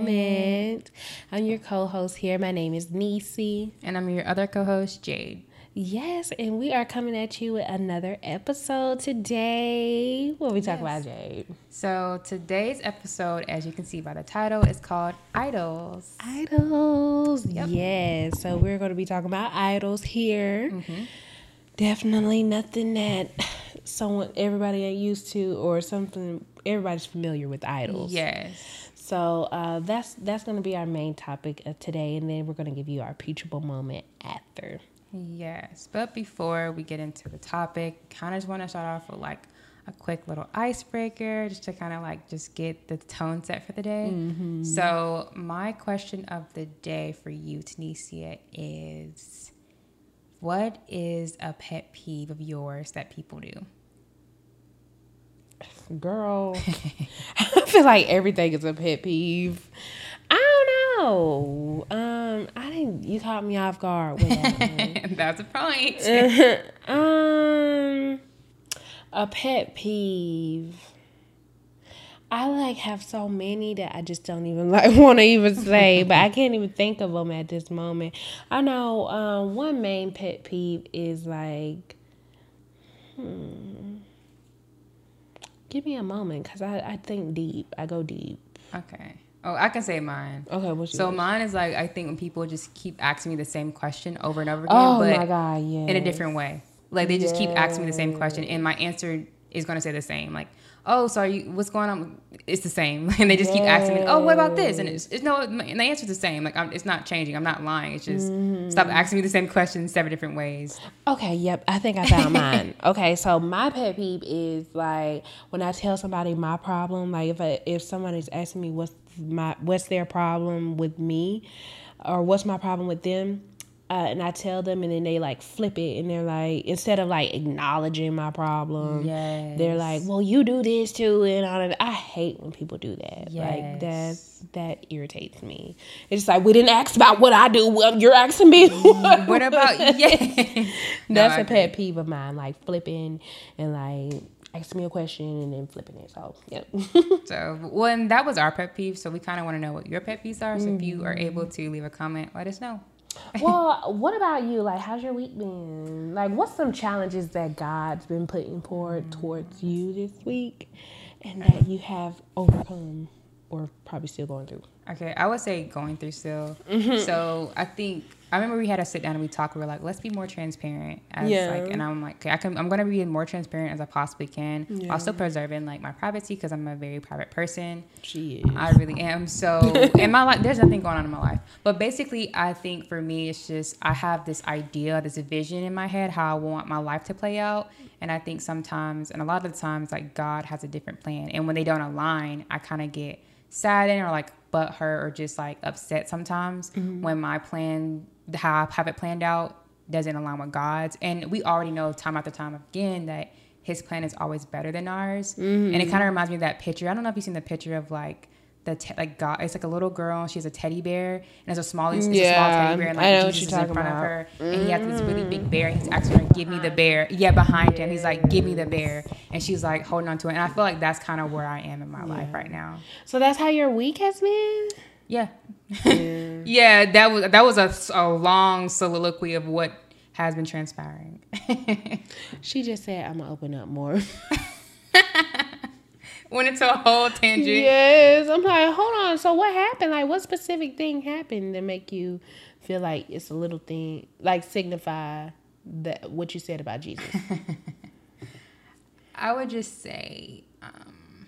I'm your co-host here. My name is Nisi. And I'm your other co-host, Jade. Yes, and we are coming at you with another episode today. What we talk Yes. about, Jade? So today's episode, as you can see by the title, is called Idols. Idols. Yep. Yes. So we're going to be talking about idols here. Mm-hmm. Definitely nothing that someone everybody ain't used to or something everybody's familiar with idols. Yes. So uh, that's that's going to be our main topic of today, and then we're going to give you our teachable moment after. Yes. But before we get into the topic, kind of just want to start off with like a quick little icebreaker just to kind of like just get the tone set for the day. So, my question of the day for you, Tanisha, is what is a pet peeve of yours that people do? Girl, I feel like everything is a pet peeve. I don't know. Um, I didn't. You caught me off guard that. That's a point. um, a pet peeve. I like have so many that I just don't even like want to even say, but I can't even think of them at this moment. I know um, one main pet peeve is like, hmm, give me a moment because I, I think deep. I go deep. Okay. Oh, I can say mine. Okay, what's So yours? mine is like I think when people just keep asking me the same question over and over again, Oh but my god, yeah. in a different way. Like they just keep asking me the same question, and my answer is going to say the same. Like, oh, so are you? What's going on? It's the same, and they just keep asking me, oh, what about this? And it's, it's no, and the answer's the same. Like I'm, it's not changing. I'm not lying. It's just Mm-hmm. stop asking me the same question seven different ways. Okay, yep. I think I found mine. Okay, so my pet peeve is like when I tell somebody my problem, like if I, if someone is asking me what's my what's their problem with me or what's my problem with them, uh, and I tell them and then they like flip it and they're like instead of like acknowledging my problem, they're like, "Well, you do this too," and all of that. I hate when people do that. Like that that irritates me. It's like we didn't ask about what I do. Well, you're asking me. What about yeah? No, That's I a pet peeve of mine, like flipping and like asking me a question and then flipping it. So, yep. So, well, and that was our pet peeve. So we kind of want to know what your pet peeves are. So if you are able to leave a comment, let us know. well, what about you? Like, how's your week been? Like, what's some challenges that God's been putting forward towards you this week and that you have overcome or probably still going through? Okay, I would say going through still. Mm-hmm. So I think I remember we had to sit down and we talked. We were like, let's be more transparent. As Yeah. Like, and I'm like, okay, I can. I'm gonna be more transparent as I possibly can. while still preserving like my privacy because I'm a very private person. She is. I really am. So in my life, there's nothing going on in my life. But basically, I think for me, it's just I have this idea, this vision in my head how I want my life to play out. And I think sometimes, and a lot of the times, like God has a different plan. And when they don't align, I kind of get saddened or like butthurt or just like upset sometimes mm-hmm. when my plan, how I have it planned out, doesn't align with God's. And we already know time after time again that his plan is always better than ours. Mm-hmm. And it kind of reminds me of that picture. I don't know if you've seen the picture of like the te- like God. It's like a little girl. She has a teddy bear and it's a small, it's a small teddy bear, and I know like what Jesus you're is in front of about. her, and he has this really big mm. bear. And he's asking her, "Give me the bear." Yeah, behind him, he's like, "Give me the bear," and she's like holding on to it. And I feel like that's kind of where I am in my life right now. So that's how your week has been? Yeah, yeah. That was that was a, a long soliloquy of what has been transpiring. She just said, I'm going to open up more. Went into a whole tangent. Yes, I'm like, hold on. So what happened? Like, what specific thing happened to make you feel like it's a little thing, like signify that what you said about Jesus? I would just say, um,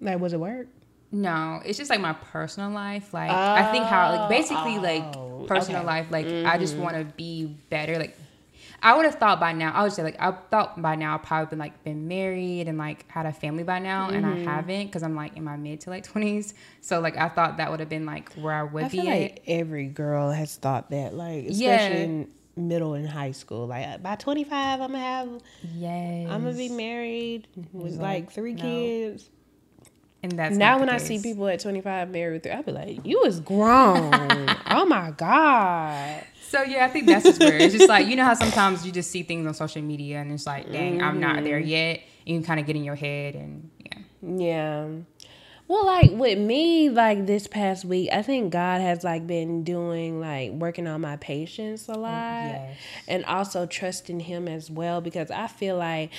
like, was it work? No, it's just like my personal life. Like I think how like oh, basically Oh, like personal okay. life. Like I just mm-hmm. want to be better. Like I would have thought by now. I would say like I thought by now I probably been like been married and like had a family by now, and I mm-hmm. haven't because I'm like in my mid to late twenties. So like I thought that would have been like where I would I be feel like every girl has thought that, like, especially Yeah. in middle and high school. Like, by 25, I'm gonna have, yes, I'm gonna be married mm-hmm. with like like, three no. kids. And that's now when I see people at 25 married with three, I'll be like, you was grown. oh my God. So yeah, I think that's just where it's just like you know how sometimes you just see things on social media and it's like, dang, I'm not there Mm-hmm. yet. And you kind of get in your head and yeah. Yeah. Well, like with me, like this past week, I think God has like been doing like working on my patience a lot, yes. and also trusting Him as well because I feel like.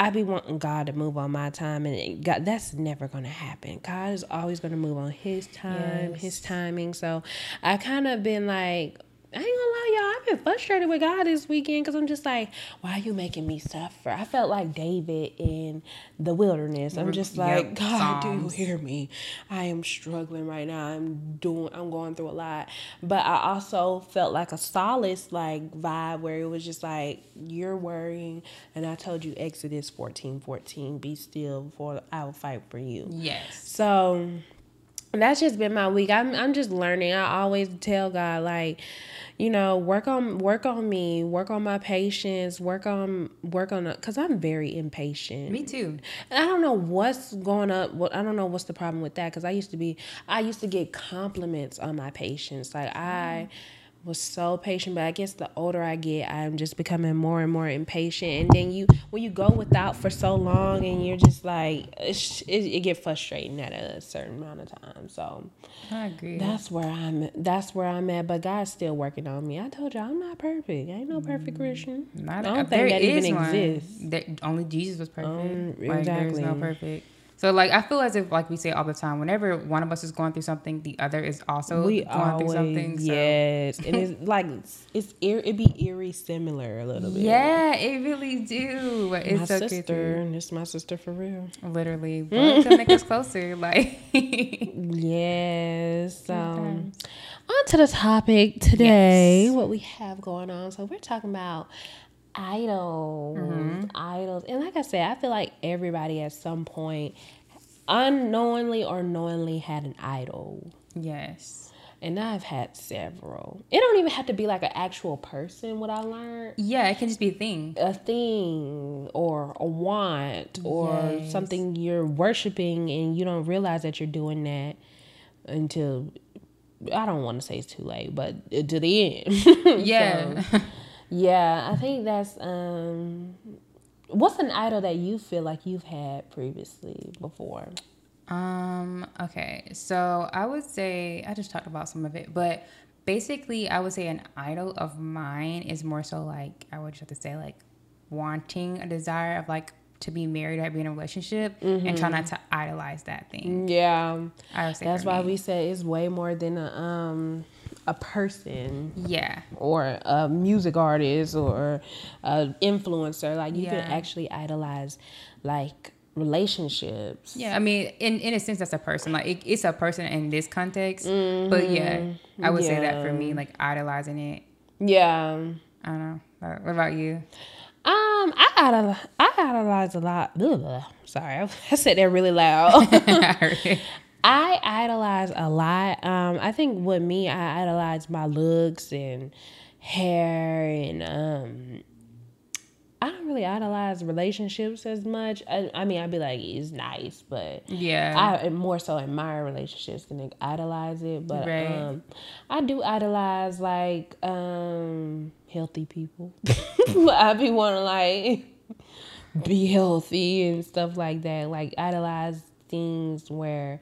I be wanting God to move on my time, and God, that's never gonna happen. God is always gonna move on His time, Yes. His timing. So, I kind of been like, I ain't gonna lie, y'all. I've been frustrated with God this weekend because I'm just like, why are you making me suffer? I felt like David in the wilderness. I'm just Yep, like, God, do you hear me? I am struggling right now. I'm doing, I'm going through a lot. But I also felt like a solace like vibe where it was just like, you're worrying. And I told you, Exodus 14 14, be still, for I will fight for you. Yes. So that's just been my week. I'm I'm just learning. I always tell God like, you know, work on work on me, work on my patience, work on work on cuz I'm very impatient. Me too. And I don't know what's going up. What I don't know what's the problem with that because I used to be, I used to get compliments on my patience. Like I mm. Was so patient, but I guess the older I get, I'm just becoming more and more impatient. And then you, when you go without for so long, and you're just like, it, it get frustrating at a certain amount of time. So I agree. that's where I'm. That's where I'm at. But God's still working on me. I told you I'm not perfect. I ain't no perfect Christian. Not, I don't think that even is one. exists. That only Jesus was perfect. Um, Like there's no exactly. perfect. So like I feel as if like we say all the time, whenever one of us is going through something, the other is also we going always through something. So. yes, and it's like it's it be eerie similar a little bit. Yeah, it really do. It's my so sister, and is my sister for real. Literally, but to make us closer. Like, Yes. So Sometimes. on to the topic today. Yes. What we have going on. So we're talking about idols, Mm-hmm. idols, and like I said, I feel like everybody at some point, unknowingly or knowingly, had an idol. yes, And I've had several. It don't even have to be like an actual person. What I learned, yeah, it can just be a thing. a thing or a want or Yes. something you're worshiping and you don't realize that you're doing that until I don't want to say it's too late, but to the end. Yeah. So, yeah, I think that's um what's an idol that you feel like you've had previously before? Um, okay. So I would say I just talked about some of it, but basically I would say an idol of mine is more so like I would just have to say like wanting a desire of like to be married or be in a relationship and try not to idolize that thing. Yeah. I would say That's why me. we say it's way more than a um a person. Yeah. or a music artist or an influencer like you can actually idolize like relationships Yeah, I mean, in, in a sense, that's a person. Like, it, it's a person in this context. But yeah, I would say that for me, like, idolizing it. yeah I don't know. What about you? um i idolize, I idolize a lot Ugh, sorry i said that really loud I idolize a lot. Um, I think with me, I idolize my looks and hair, and um, I don't really idolize relationships as much. I, I mean, I'd be like, it's nice, but yeah. I more so admire relationships than idolize it. But Right. um, I do idolize like um healthy people. I'd be wanting like be healthy and stuff like that. Like idolize things where.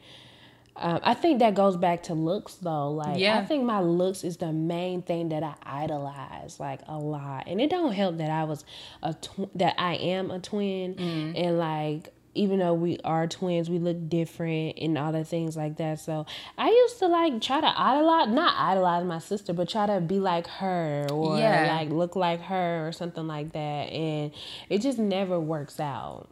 Um, I think that goes back to looks though. Like yeah. I think my looks is the main thing that I idolize like a lot, and it don't help that I was a tw- that I am a twin, Mm. and like even though we are twins, we look different and all the things like that. So I used to like try to idolize, not idolize my sister, but try to be like her or Yeah. like look like her or something like that, and it just never works out.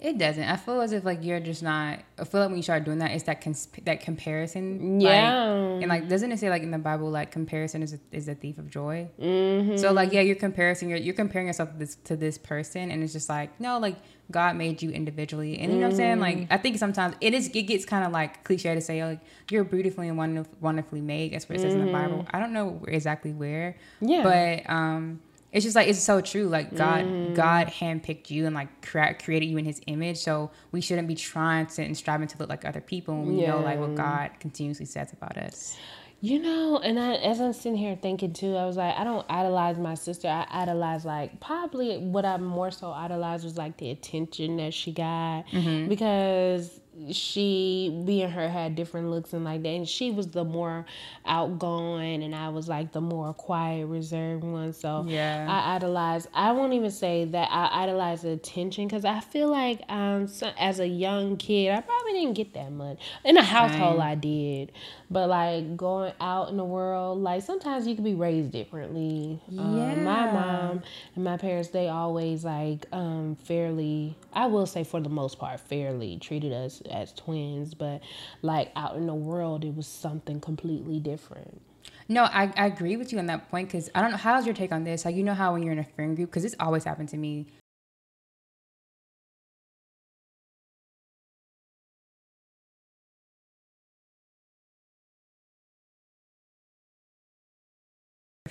It doesn't. I feel as if like you're just not. I feel like when you start doing that, it's that cons- that comparison. like- Yeah. and like, doesn't it say like in the Bible like comparison is a, is a thief of joy? Mm-hmm. So like, yeah, you're comparing. You're, you're comparing yourself to this to this person, and it's just like no, like God made you individually, and you know what I'm saying. Like, Mm. I think sometimes it is. It gets kind of like cliche to say like you're beautifully and wonderf- wonderfully made. That's what it says in the Bible. I don't know exactly where. Mm-hmm. Yeah. But um, it's just like it's so true. Like God, Mm. God handpicked you and like crea- created you in His image. So we shouldn't be trying to and striving to look like other people when we know like what God continuously says about us. You know, and I, as I'm sitting here thinking too, I was like, I don't idolize my sister. I idolize like probably what I more so idolized was like the attention that she got Mm-hmm. because she me and her had different looks and like that. And she was the more outgoing and i was like the more quiet reserved one. So Yeah. i idolized i won't even say that i idolized attention because i feel like um so, as a young kid i probably didn't get that much. In a household Same. i did. But like going out in the world like sometimes you can be raised differently. Um, my mom and my parents they always like um fairly i will say for the most part fairly treated us as twins but like out in the world it was something completely different No, I, I agree with you on that point because I don't know. How's your take on this? Like, you know how when you're in a friend group, because this always happened to me.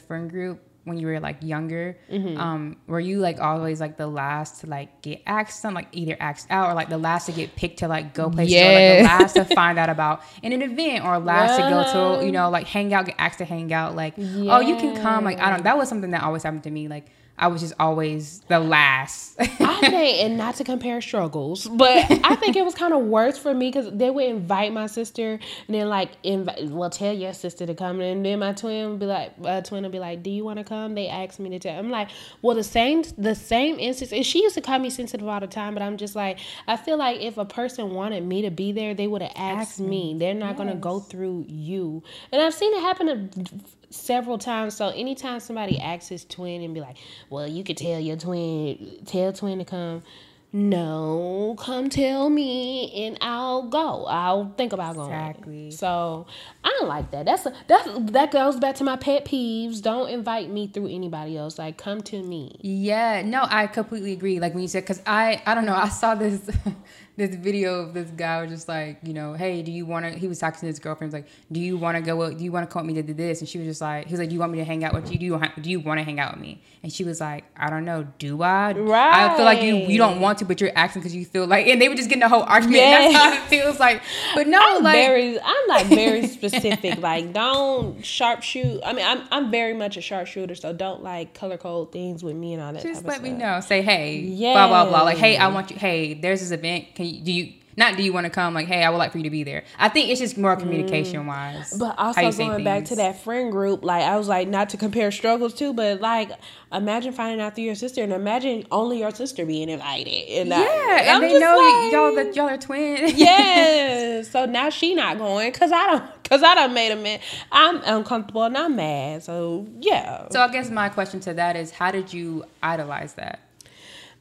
Friend group when you were like younger, Mm-hmm. um, were you like always like the last to like get asked on, like either asked out or like the last to get picked to like go places, or like the last to find out about in an event, or last to go to you know like hang out, get asked to hang out, like oh you can come, like I don't. That was something that always happened to me. Like I was just always the last. I think, and not to compare struggles, but I think it was kind of worse for me because they would invite my sister and then like invite, well, tell your sister to come, and then my twin would be like, my twin would be like, "Do you want to come?" They asked me to tell. I'm like, well, the same, the same instance, and she used to call me sensitive all the time, but I'm just like, I feel like if a person wanted me to be there, they would have asked Asked me. me. They're not gonna go through you, and I've seen it happen to several times. So anytime somebody asks his twin and be like, "Well, you could tell your twin, tell twin to come." No, come tell me and I'll go. I'll think about going. Exactly. So I don't like that. That's a, that's that goes back to my pet peeves. Don't invite me through anybody else. Like come to me. Yeah, no, I completely agree. Like when you said, because I, I don't know, I saw this, this video of this guy was just like, you know, hey, do you want to? He was talking to his girlfriend, he was like, do you want to go? Do you want to come with me to do this? And she was just like, he was like, do you want me to hang out with you? Do you want, do you want to hang out with me? And she was like, I don't know, do I? Right. I feel like you, you don't want to, but you're asking because you feel like, and they were just getting a whole argument. And that's how it feels like. But no, I'm like, very I'm like very specific. like don't sharpshoot. I mean I'm I'm very much a sharpshooter, so don't like color code things with me and all that. just let me know. Say, hey, yeah, blah blah blah. Like, hey, I want you. Hey, there's this event. Can you do you? Not do you want to come? Like, hey, I would like for you to be there. I think it's just more mm. communication wise. But also going back to that friend group, like I was like not to compare struggles too, but like imagine finding out through your sister and imagine only your sister being invited. And I- Yeah, and they know like, y'all that y'all are twins. yeah. So now she not going because I don't because I don't made a man. I'm uncomfortable and I'm mad. So yeah. So I guess my question to that is, how did you idolize that?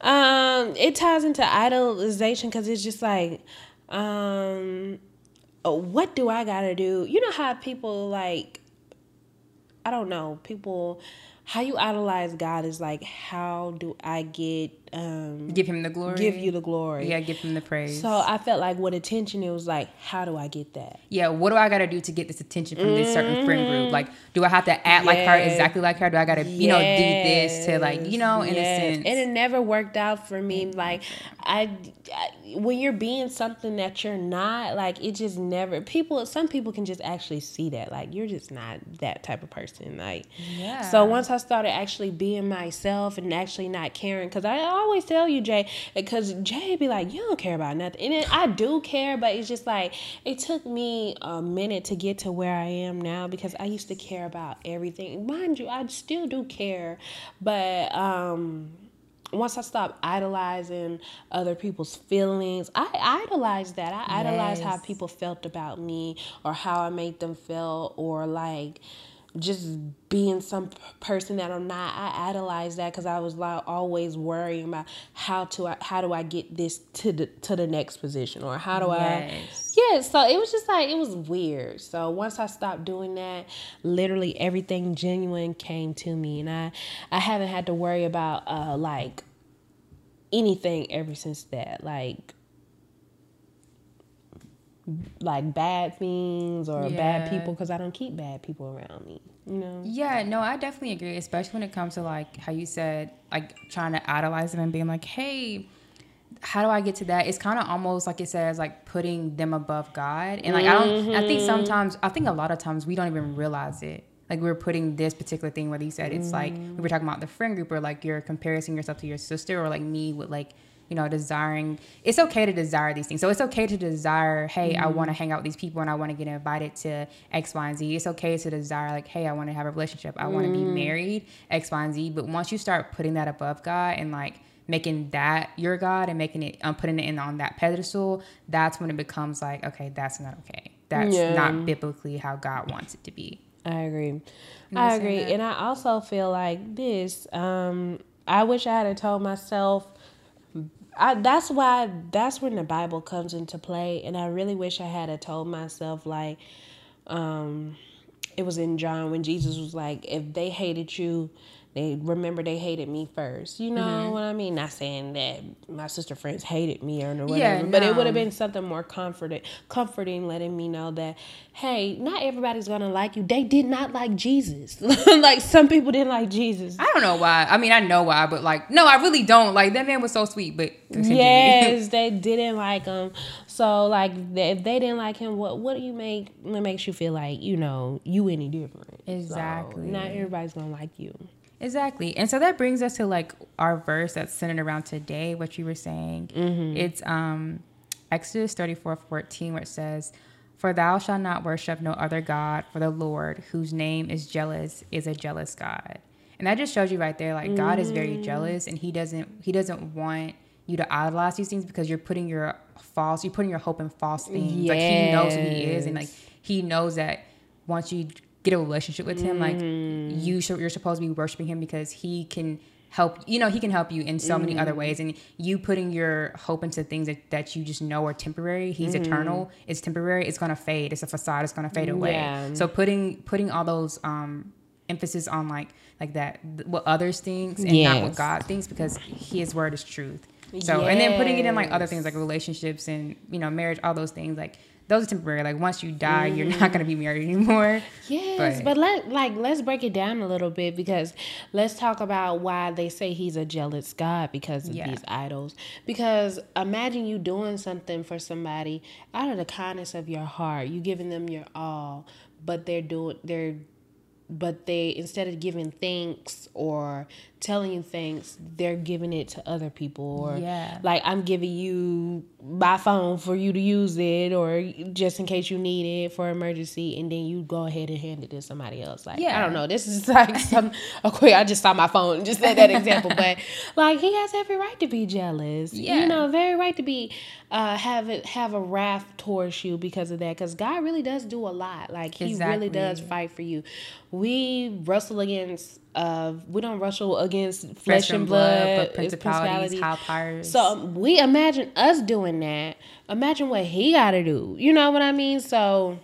Um, it ties into idolization because it's just like, um, oh, what do I gotta do? You know how people like, I don't know, people, how you idolize God is like, how do I get, um, Give him the glory. give you the glory? Yeah, give him the praise. So I felt like with attention, it was like, how do I get that? yeah, what do I gotta do to get this attention from this certain friend group? Like, do I have to act like her, exactly like her? Do I gotta, you know, do this to like, you know, in Yes. a sense? And it never worked out for me. Like I, I, when you're being something that you're not, like it just never. People, some people can just actually see that. Like you're just not that type of person. Like Yeah. So once I started actually being myself and actually not caring, because I always tell you, Jay, because Jay be like, you don't care about nothing, and I do care, but it's just like it took me a minute to get to where I am now because I used to care about everything. Mind you, I still do care, but um once I stopped idolizing other people's feelings, I idolized that. I idolized how people felt about me or how I made them feel or like just being some person that I'm not. I idolize that because I was like always worrying about how to how do I get this to the to the next position or how do I Yes. yeah, so it was just like it was weird. So once I stopped doing that, literally everything genuine came to me, and I I haven't had to worry about uh like anything ever since that. Like like bad things or bad people because I don't keep bad people around me. You know. Yeah, no, I definitely agree, especially when it comes to like how you said, like trying to idolize them and being like, hey, how do I get to that? It's kind of almost like it says like putting them above God, and like I don't. I think mm-hmm. sometimes, I think a lot of times we don't even realize it. Like we're putting this particular thing, whether you said it's like we were talking about the friend group, or like you're comparing yourself to your sister, or like me with like you know, desiring. It's okay to desire these things. So it's okay to desire, hey, Mm-hmm. I want to hang out with these people and I want to get invited to X, Y, and Z. It's okay to desire, like, hey, I want to have a relationship. I want to Mm-hmm. be married, X, Y, and Z. But once you start putting that above God and like making that your God and making it, um, putting it in on that pedestal, that's when it becomes like, okay, that's not okay. That's Yeah. not biblically how God wants it to be. I agree. I agree. that? And I also feel like this. Um, I wish I had told myself. I, that's why. That's when the Bible comes into play, and I really wish I had told myself like, um, it was in John when Jesus was like, if they hated you, they remember they hated me first. You know Mm-hmm. what I mean? Not saying that my sister friends hated me or whatever, Yeah, but it would have been something more comforting, comforting, letting me know that, hey, not everybody's gonna like you. They did not like Jesus. like some people didn't like Jesus. I don't know why. I mean, I know why, but like, no, I really don't. Like, that man was so sweet, but. Yes, they didn't like him. So like, if they didn't like him, what what do you make? What makes you feel like you know you any different? So, Exactly. not everybody's gonna like you. Exactly. And so that brings us to like our verse that's centered around today, what you were saying. It's um Exodus 34 14, where it says, For thou shalt not worship no other God, for the Lord, whose name is jealous, is a jealous God. And that just shows you right there, like God is very jealous and he doesn't he doesn't want you to idolize these things because you're putting your false, you're putting your hope in false things. Like he knows who he is and like he knows that once you get a relationship with him, like mm. you should, you're supposed to be worshiping him because he can help you know he can help you in so many other mm. ways. And you putting your hope into things that, that you just know are temporary he's mm-hmm. eternal it's temporary it's going to fade. It's a facade it's going to fade away. Yeah. so putting putting all those um emphasis on like like that what others thinks and not what god thinks because his word is truth. So and then putting it in like other things like relationships and you know marriage all those things like those are temporary like once you die you're not going to be mm. married anymore Yes, But- but, let like let's break it down a little bit because let's talk about why they say he's a jealous God because of Yeah. these idols. Because imagine you doing something for somebody out of the kindness of your heart, you giving them your all, but they're doing they're but they instead of giving thanks or telling you thanks, they're giving it to other people or Yeah. like I'm giving you my phone for you to use it or just in case you need it for emergency and then you go ahead and hand it to somebody else. Like I don't know. This is like some okay, I just saw my phone and just said that example. But like he has every right to be jealous. Yeah. You know, very right to be uh have it have a wrath towards you because of that. Because God really does do a lot. Like he really does fight for you. We wrestle against uh we don't wrestle against flesh, and blood, but it's principalities, principalities. high powers. So um, we imagine us doing that. Imagine what he got to do. You know what I mean? So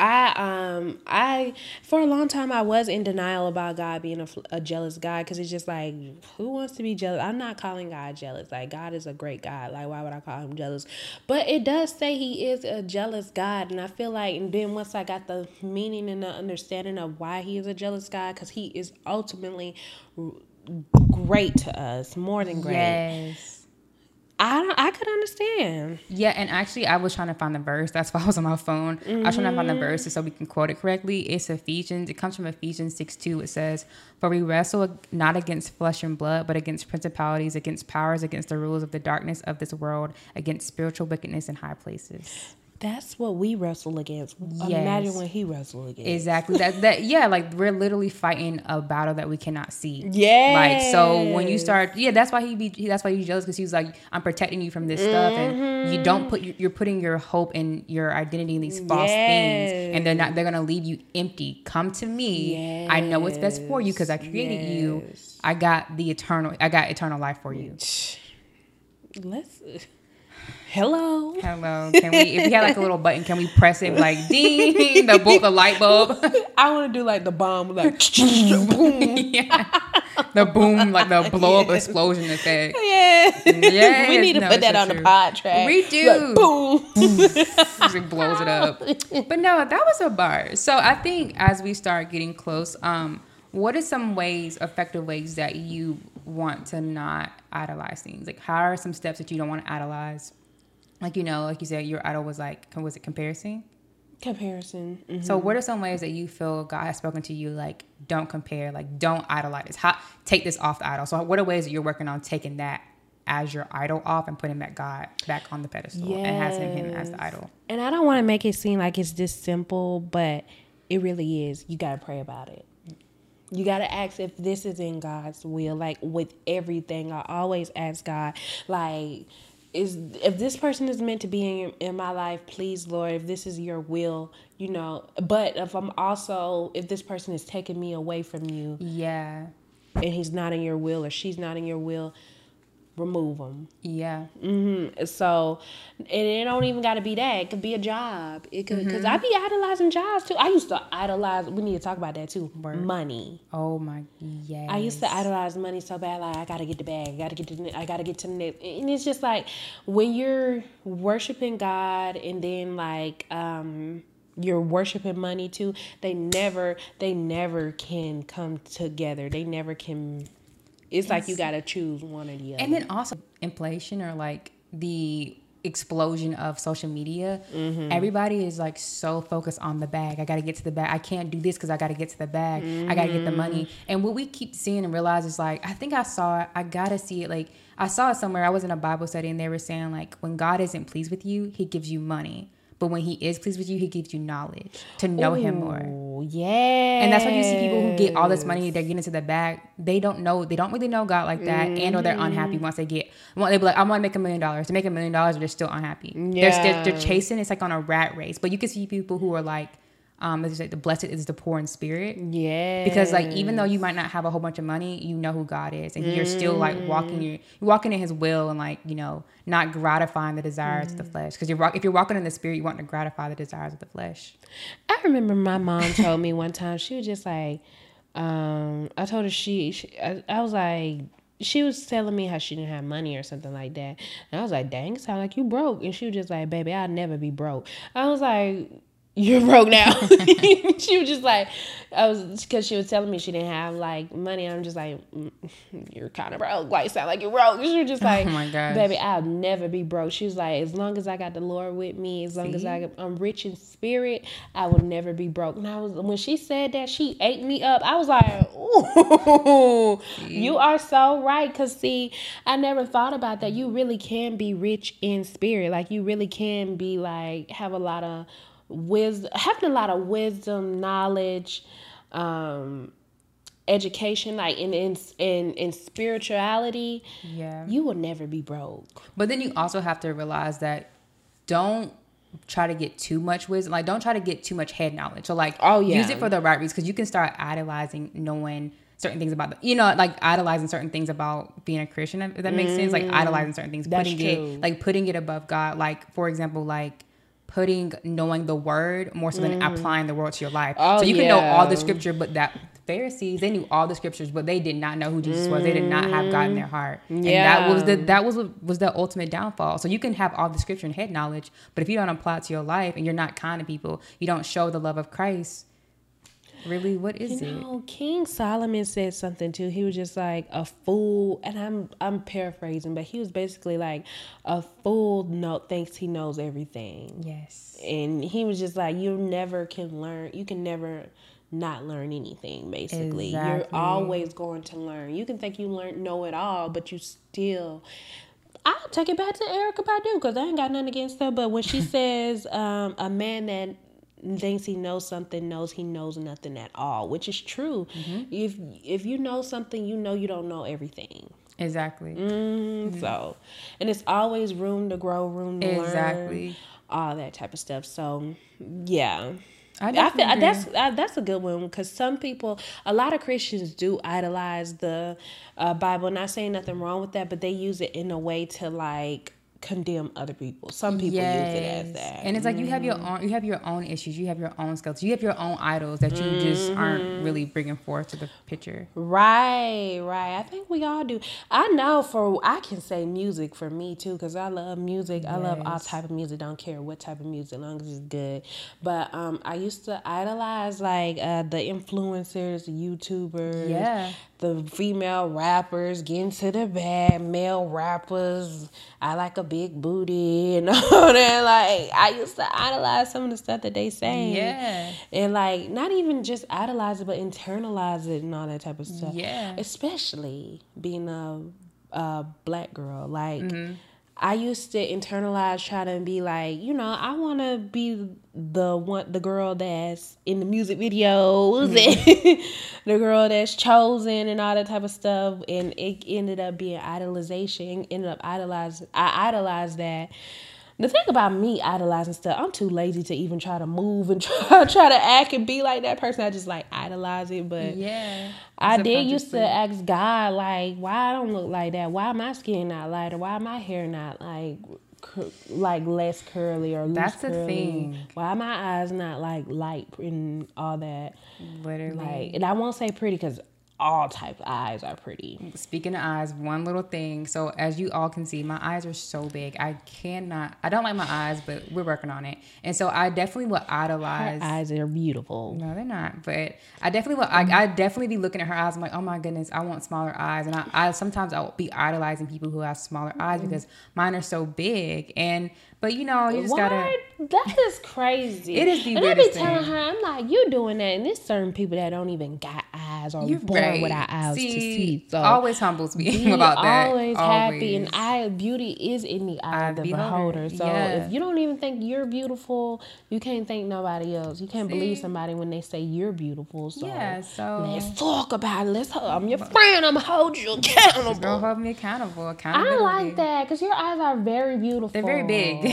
I um I for a long time I was in denial about God being a, a jealous God because it's just like who wants to be jealous? I'm not calling God jealous. Like God is a great God. Like why would I call him jealous? But it does say He is a jealous God, and I feel like and then once I got the meaning and the understanding of why He is a jealous God, because He is ultimately great to us, more than great. yes I don't, I could understand. Yeah, and actually, I was trying to find the verse. That's why I was on my phone. I was trying to find the mm-hmm. verse so we can quote it correctly. It's Ephesians. It comes from Ephesians 6 2. It says, For we wrestle not against flesh and blood, but against principalities, against powers, against the rulers of the darkness of this world, against spiritual wickedness in high places. That's what we wrestle against. Yes. Imagine what he wrestled against. Exactly. that that yeah, like we're literally fighting a battle that we cannot see. Yeah. Like so when you start yeah, that's why he be that's why he's jealous because he's like I'm protecting you from this stuff and you mm-hmm. don't put you're putting your hope and your identity in these false things and they're not they're gonna leave you empty. Come to me. I know what's best for you because I created you. I got the eternal I got eternal life for you. Let's. Hello. Hello. Can we if we had like a little button, can we press it like ding the bulb the light bulb? I want to do like the bomb, like boom. yeah. The boom, like the blow up explosion effect. Yeah. Yes, we need to no, put that so on the true. pod track. We do. Like, boom. it blows it up. But no, that was a bar. So I think as we start getting close, um, what are some ways, effective ways that you want to not idolize things? Like, how are some steps that you don't want to idolize? Like you know, like you said, your idol was like, was it comparison? Comparison. Mhm. So, what are some ways that you feel God has spoken to you? Like, don't compare, like, don't idolize. How take this off the idol. So, what are ways that you're working on taking that as your idol off and putting that God back on the pedestal and having him as the idol. And I don't want to make it seem like it's this simple, but it really is. You got to pray about it. You got to ask if this is in God's will. Like with everything, I always ask God, like, is if this person is meant to be in, in my life, please, Lord, if this is your will, you know. But if I'm also, if this person is taking me away from you, Yeah. and he's not in your will or she's not in your will, remove them. Yeah. Mm-hmm. So, and it don't even got to be that. It could be a job. It could because Mm-hmm. I be idolizing jobs too. I used to idolize. We need to talk about that too. Word. Money. Oh my yes. I used to idolize money so bad. Like I gotta get the bag. I gotta get to. the- I gotta get to the next. And it's just like when you're worshiping God and then like um you're worshiping money too. They never. They never can come together. They never can. It's like you gotta choose one or the other. And then also inflation or like the explosion of social media. Mm-hmm. Everybody is like so focused on the bag. I got to get to the bag. I can't do this because I got to get to the bag. I got to get the money. Mm-hmm. And what we keep seeing and realize is like, I think I saw it. I got to see it. Like, I saw it somewhere. I was in a Bible study and they were saying, like, when God isn't pleased with you, he gives you money. But when he is pleased with you, he gives you knowledge to know him more. Oh yeah. And that's why you see people who get all this money, they're getting into the bag. They don't know, they don't really know God like that, and or they're unhappy mm-hmm. once they get. They be like, I want to make a million dollars. To make a million dollars, they're still unhappy. They're, they're, they're chasing. It's like on a rat race. But you can see people who are like, um, as you say, the blessed is the poor in spirit. Yeah. Because like even though you might not have a whole bunch of money, you know who God is, and you're still like walking your walking in His will and like you know not gratifying the desires of the flesh. Because you're if you're walking in the spirit, you want to gratify the desires of the flesh. I remember my mom told me one time she was just like, um, I told her she, she I, I was like, she was telling me how she didn't have money or something like that, and I was like, dang, sound like you broke, and she was just like, baby, I'll never be broke. I was like. You're broke now. she was just like, I was because she was telling me she didn't have like money. I'm just like, mm, you're kind of broke. Like, sound like you're broke. She was just like, Oh my gosh. baby, I'll never be broke. She was like, as long as I got the Lord with me, as long as I, I'm rich in spirit, I will never be broke. And I was when she said that, she ate me up. I was like, ooh, you are so right. Cause see, I never thought about that. You really can be rich in spirit. Like you really can be like have a lot of wisdom, having a lot of wisdom, knowledge, um, education, like in in in, in spirituality. Yeah. You will never be broke. But then you also have to realize that don't try to get too much wisdom. Like don't try to get too much head knowledge. So like Oh, yeah. use it for the right reasons because you can start idolizing knowing certain things about the you know like idolizing certain things about being a Christian if that makes sense like idolizing certain things Mm. That's putting true. it like putting it above God like for example like putting knowing the word more so than applying the word to your life Mm. Oh, so you can know all the scripture but that Pharisees they knew all the scriptures but they did not know who Jesus was they did not have God in their heart and that was the that was what was the ultimate downfall. So you can have all the scripture and head knowledge, but if you don't apply it to your life and you're not kind to people, you don't show the love of Christ. Really, what is You it? know, King Solomon said something too. He was just like a fool, and I'm I'm paraphrasing, but he was basically like a fool. No, thinks he knows everything, Yes. and he was just like you never can learn. You can never not learn anything. Basically, you're always going to learn. You can think you learn know it all, but you still. I'll take it back to Erykah Badu because I ain't got nothing against her. But when she says um, a man that thinks he knows something knows he knows nothing at all, which is true. Mm-hmm. If if you know something, you know you don't know everything. Exactly. Mm, So, and it's always room to grow, room to learn, Exactly. all that type of stuff. So, yeah. I I, feel agree. that's uh, that's a good one because some people, a lot of Christians do idolize the uh, Bible. Not saying nothing wrong with that, but they use it in a way to like condemn other people. Some people use it as that. And it's like you have your own you have your own issues, you have your own skills, you have your own idols that you just Mm-hmm. aren't really bringing forth to the picture. Right, right. I think we all do. I know for I can say music for me too because I love music. I love all type of music. Don't care what type of music, as long as it's good. But um, I used to idolize like uh, the influencers, the YouTubers, Yeah. The female rappers, getting to the bag, male rappers. I like a big booty and all that. Like I used to idolize some of the stuff that they say. Yeah. And like not even just idolize it, but internalize it and all that type of stuff. Yeah. Especially being a a black girl. Like Mm-hmm. I used to internalize try to be like, you know, I want to be the one, the girl that's in the music videos, Mm-hmm. and the girl that's chosen, and all that type of stuff. And it ended up being idolization. Ended up idolizing. I idolized that. The thing about me idolizing stuff, I'm too lazy to even try to move and try try to act and be like that person. I just like idolize it, but Yeah. I did used to ask God, like, why I don't look like that? Why my skin not lighter? Why my hair not like, cur- like less curly or loose That's the thing. Why my eyes not like light and all that? Literally. Like, and I won't say pretty because all types of eyes are pretty. Speaking of eyes, one little thing. So as you all can see, my eyes are so big. I cannot. I don't like my eyes, but we're working on it. And so I definitely would Her idolize. eyes are beautiful. No, they're not. But I definitely will. I, I definitely be looking at her eyes. I'm like, oh my goodness, I want smaller eyes. And I, I sometimes I'll be idolizing people who have smaller eyes mm-hmm. because mine are so big. And but you know, you just What? gotta. That is crazy. It is the And I be weirdest telling thing. her, I'm like, you doing that, and there's certain people that don't even got eyes or You're born right. without eyes to See, see. So always humbles me about that. always happy, and. I beauty is in the eye Eye of the beholder. beholder. So Yeah. if you don't even think you're beautiful, you can't think nobody else. You can't believe somebody when they say you're beautiful. So Yeah, so- let's talk about it. Let's. I'm your friend. I'm gonna hold you accountable. Girl, accountable. hold me accountable. I Accountability. like that because your eyes are very beautiful. They're very big.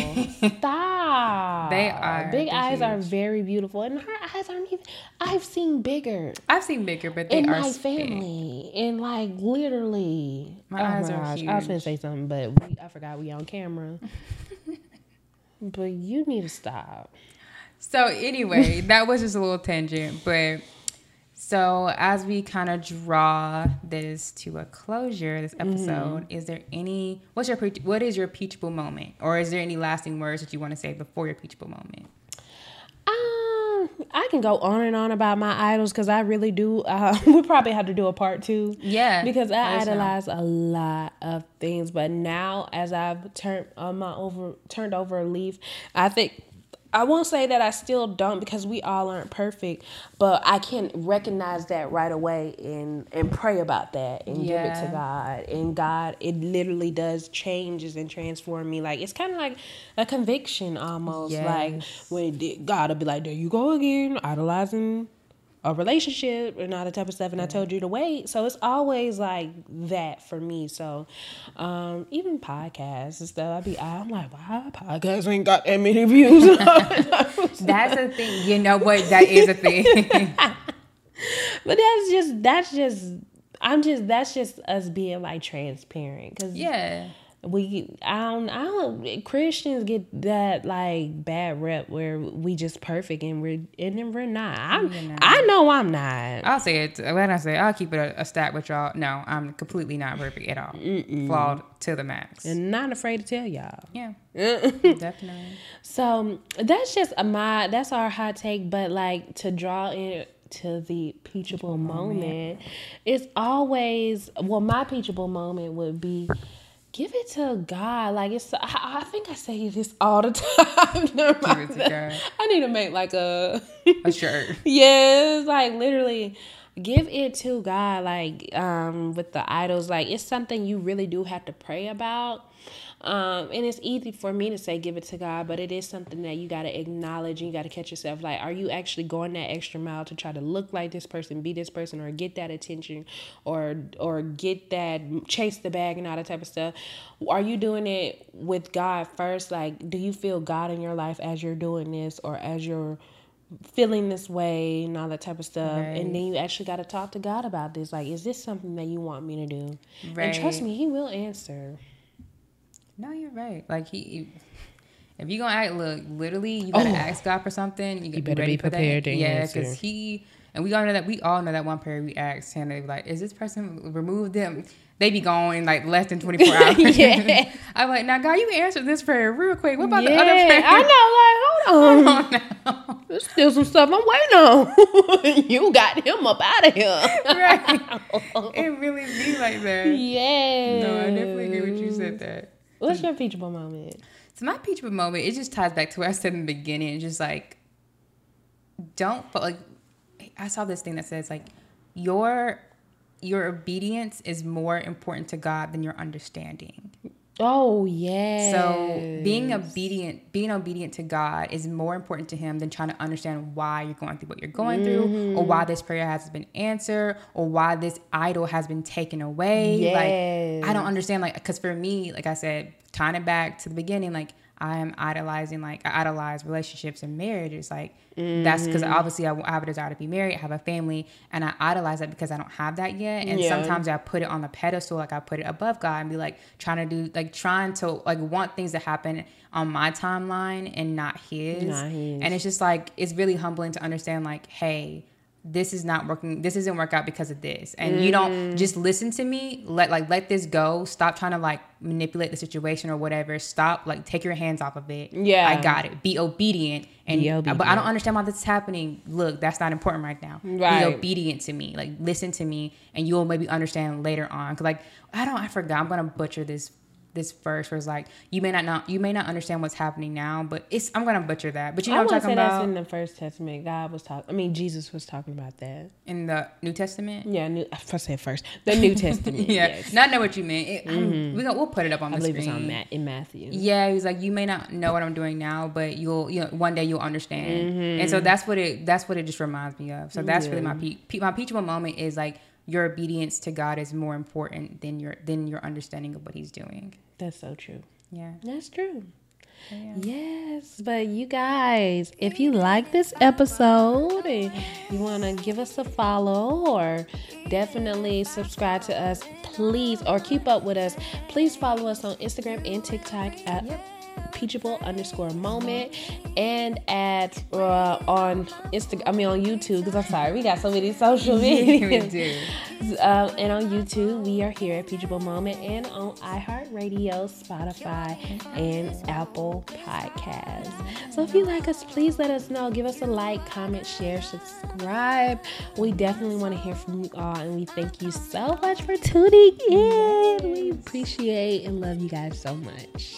Stop. They are. Big eyes are very beautiful, and her eyes aren't even. I've seen bigger I've seen bigger, but they in are my big. family, and like literally. My oh eyes my are gosh, I was gonna say something, but we, I forgot we on camera. but you need to stop. So anyway, that was just a little tangent, but so as we kind of draw this to a closure, this episode, is there any what's your what is your peachable moment, or is there any lasting words that you want to say before your peachable moment? Um, I can go on and on about my idols because I really do. Uh, we probably have to do a part two. Yeah, because I know. idolize a lot of things, but now as I've turned on my over turned over a leaf, I think I won't say that I still don't because we all aren't perfect, but I can recognize that right away and and pray about that and give it to God. And God, it literally does changes and transform me. Like it's kind of like a conviction almost. Like when it- God will be like, "There you go again, idolizing." A relationship and all that type of stuff and I told you to wait. So it's always like that for me. So um even podcasts and stuff, I'd be I'm like, wow, podcasts ain't got that many views. That's a thing. You know what? That is a thing. but that's just that's just I'm just that's just us being like transparent because yeah. We I don't I don't Christians get that like bad rep where we just perfect and we're and then we're not. I'm You're not. I know I'm not. I'll say it. When I say I'll keep it a, a stat with y'all. No, I'm completely not perfect at all. Flawed to the max. and not afraid to tell y'all. yeah, definitely. So that's just a my that's our hot take, but like to draw in to the peachable moment, it's always well my peachable moment would be give it to God. Like it's I, I think I say this all the time. Give it to. God. I need to make like a A shirt. yes, like literally give it to God like um with the idols like it's something you really do have to pray about. Um and it's easy for me to say give it to God, but it is something that you got to acknowledge and you got to catch yourself like are you actually going that extra mile to try to look like this person, be this person or get that attention or or get that chase the bag and all that type of stuff? Are you doing it with God first? Like do you feel God in your life as you're doing this or as you're feeling this way and all that type of stuff. Right. And then you actually got to talk to God about this. Like, is this something that you want me to do? And trust me, He will answer. No, you're right. Like he, if you're gonna act, look, literally, you gotta Oh. ask God for something. You, gotta better ready be for that. prepared Yeah, because he and we all know that we all know that one prayer we asked him. They be like, "Is this person remove them?" They be gone in like less than twenty four hours. Yeah. I'm like, now God, you answered this prayer real quick. What about yeah, the other prayer? I know. Like, hold on. Hold on. There's still some stuff I'm waiting on. you got him up out of here. right. It really be like that. yeah. No, I definitely agree with you said that. What's your peachable moment? So my peachable moment, it just ties back to what I said in the beginning. Just like, don't fo- like. I saw this thing that says like, your your obedience is more important to God than your understanding. Oh yeah. So being obedient, being obedient to God is more important to Him than trying to understand why you're going through what you're going through, or why mm-hmm. this prayer has been answered, or why this idol has been taken away. Like I don't understand. Like because for me, like I said, tying it back to the beginning, like I am idolizing, like I idolize relationships and marriages. Like that's because mm. obviously I, I have a desire to be married, I have a family, and I idolize that because I don't have that yet. And Yeah. sometimes I put it on the pedestal, like I put it above God, and be like trying to do, like trying to like want things to happen on my timeline and not His. Not his. And it's just like it's really humbling to understand, like, hey. This is not working. This doesn't work out because of this, and you Mm. don't just listen to me. Let like let this go. Stop trying to like manipulate the situation or whatever. Stop like take your hands off of it. Yeah. I got it. Be obedient. And Be but I don't understand why this is happening. Look, that's not important right now. Right. Be obedient to me. Like listen to me, and you'll maybe understand later on. Cause like I don't, I forgot. I'm gonna butcher this this verse where it's like you may not know, you may not understand what's happening now, but it's I'm gonna butcher that. But you know I what I'm say talking that's in the First Testament. God was talking. I mean, Jesus was talking about that. in the New Testament. Yeah, new, I said first the New Testament. Yeah, yes. not know what you meant. It, I'm- we gonna, we'll put it up on I the believe screen. it's on Matt in Matthew. Yeah, he was like, you may not know what I'm doing now, but you'll, you know, one day you'll understand. Mm-hmm. And so that's what it, that's what it just reminds me of. So that's really my pe- my teachable moment is like your obedience to God is more important than your than your understanding of what He's doing. That's so true. Yeah. That's true. yeah. Yes, but you guys, if you like this episode and you want to give us a follow or definitely subscribe to us, please, or keep up with us, please follow us on Instagram and TikTok at Peachable underscore moment and at uh, on Instagram. I mean on YouTube because I'm sorry we got so many social media. we do. Um, and on YouTube, we are here at Peachable Moment and on iHeartRadio, Spotify, and Apple Podcasts. So if you like us, please let us know. Give us a like, comment, share, subscribe. We definitely want to hear from you all, and we thank you so much for tuning in. We appreciate and love you guys so much.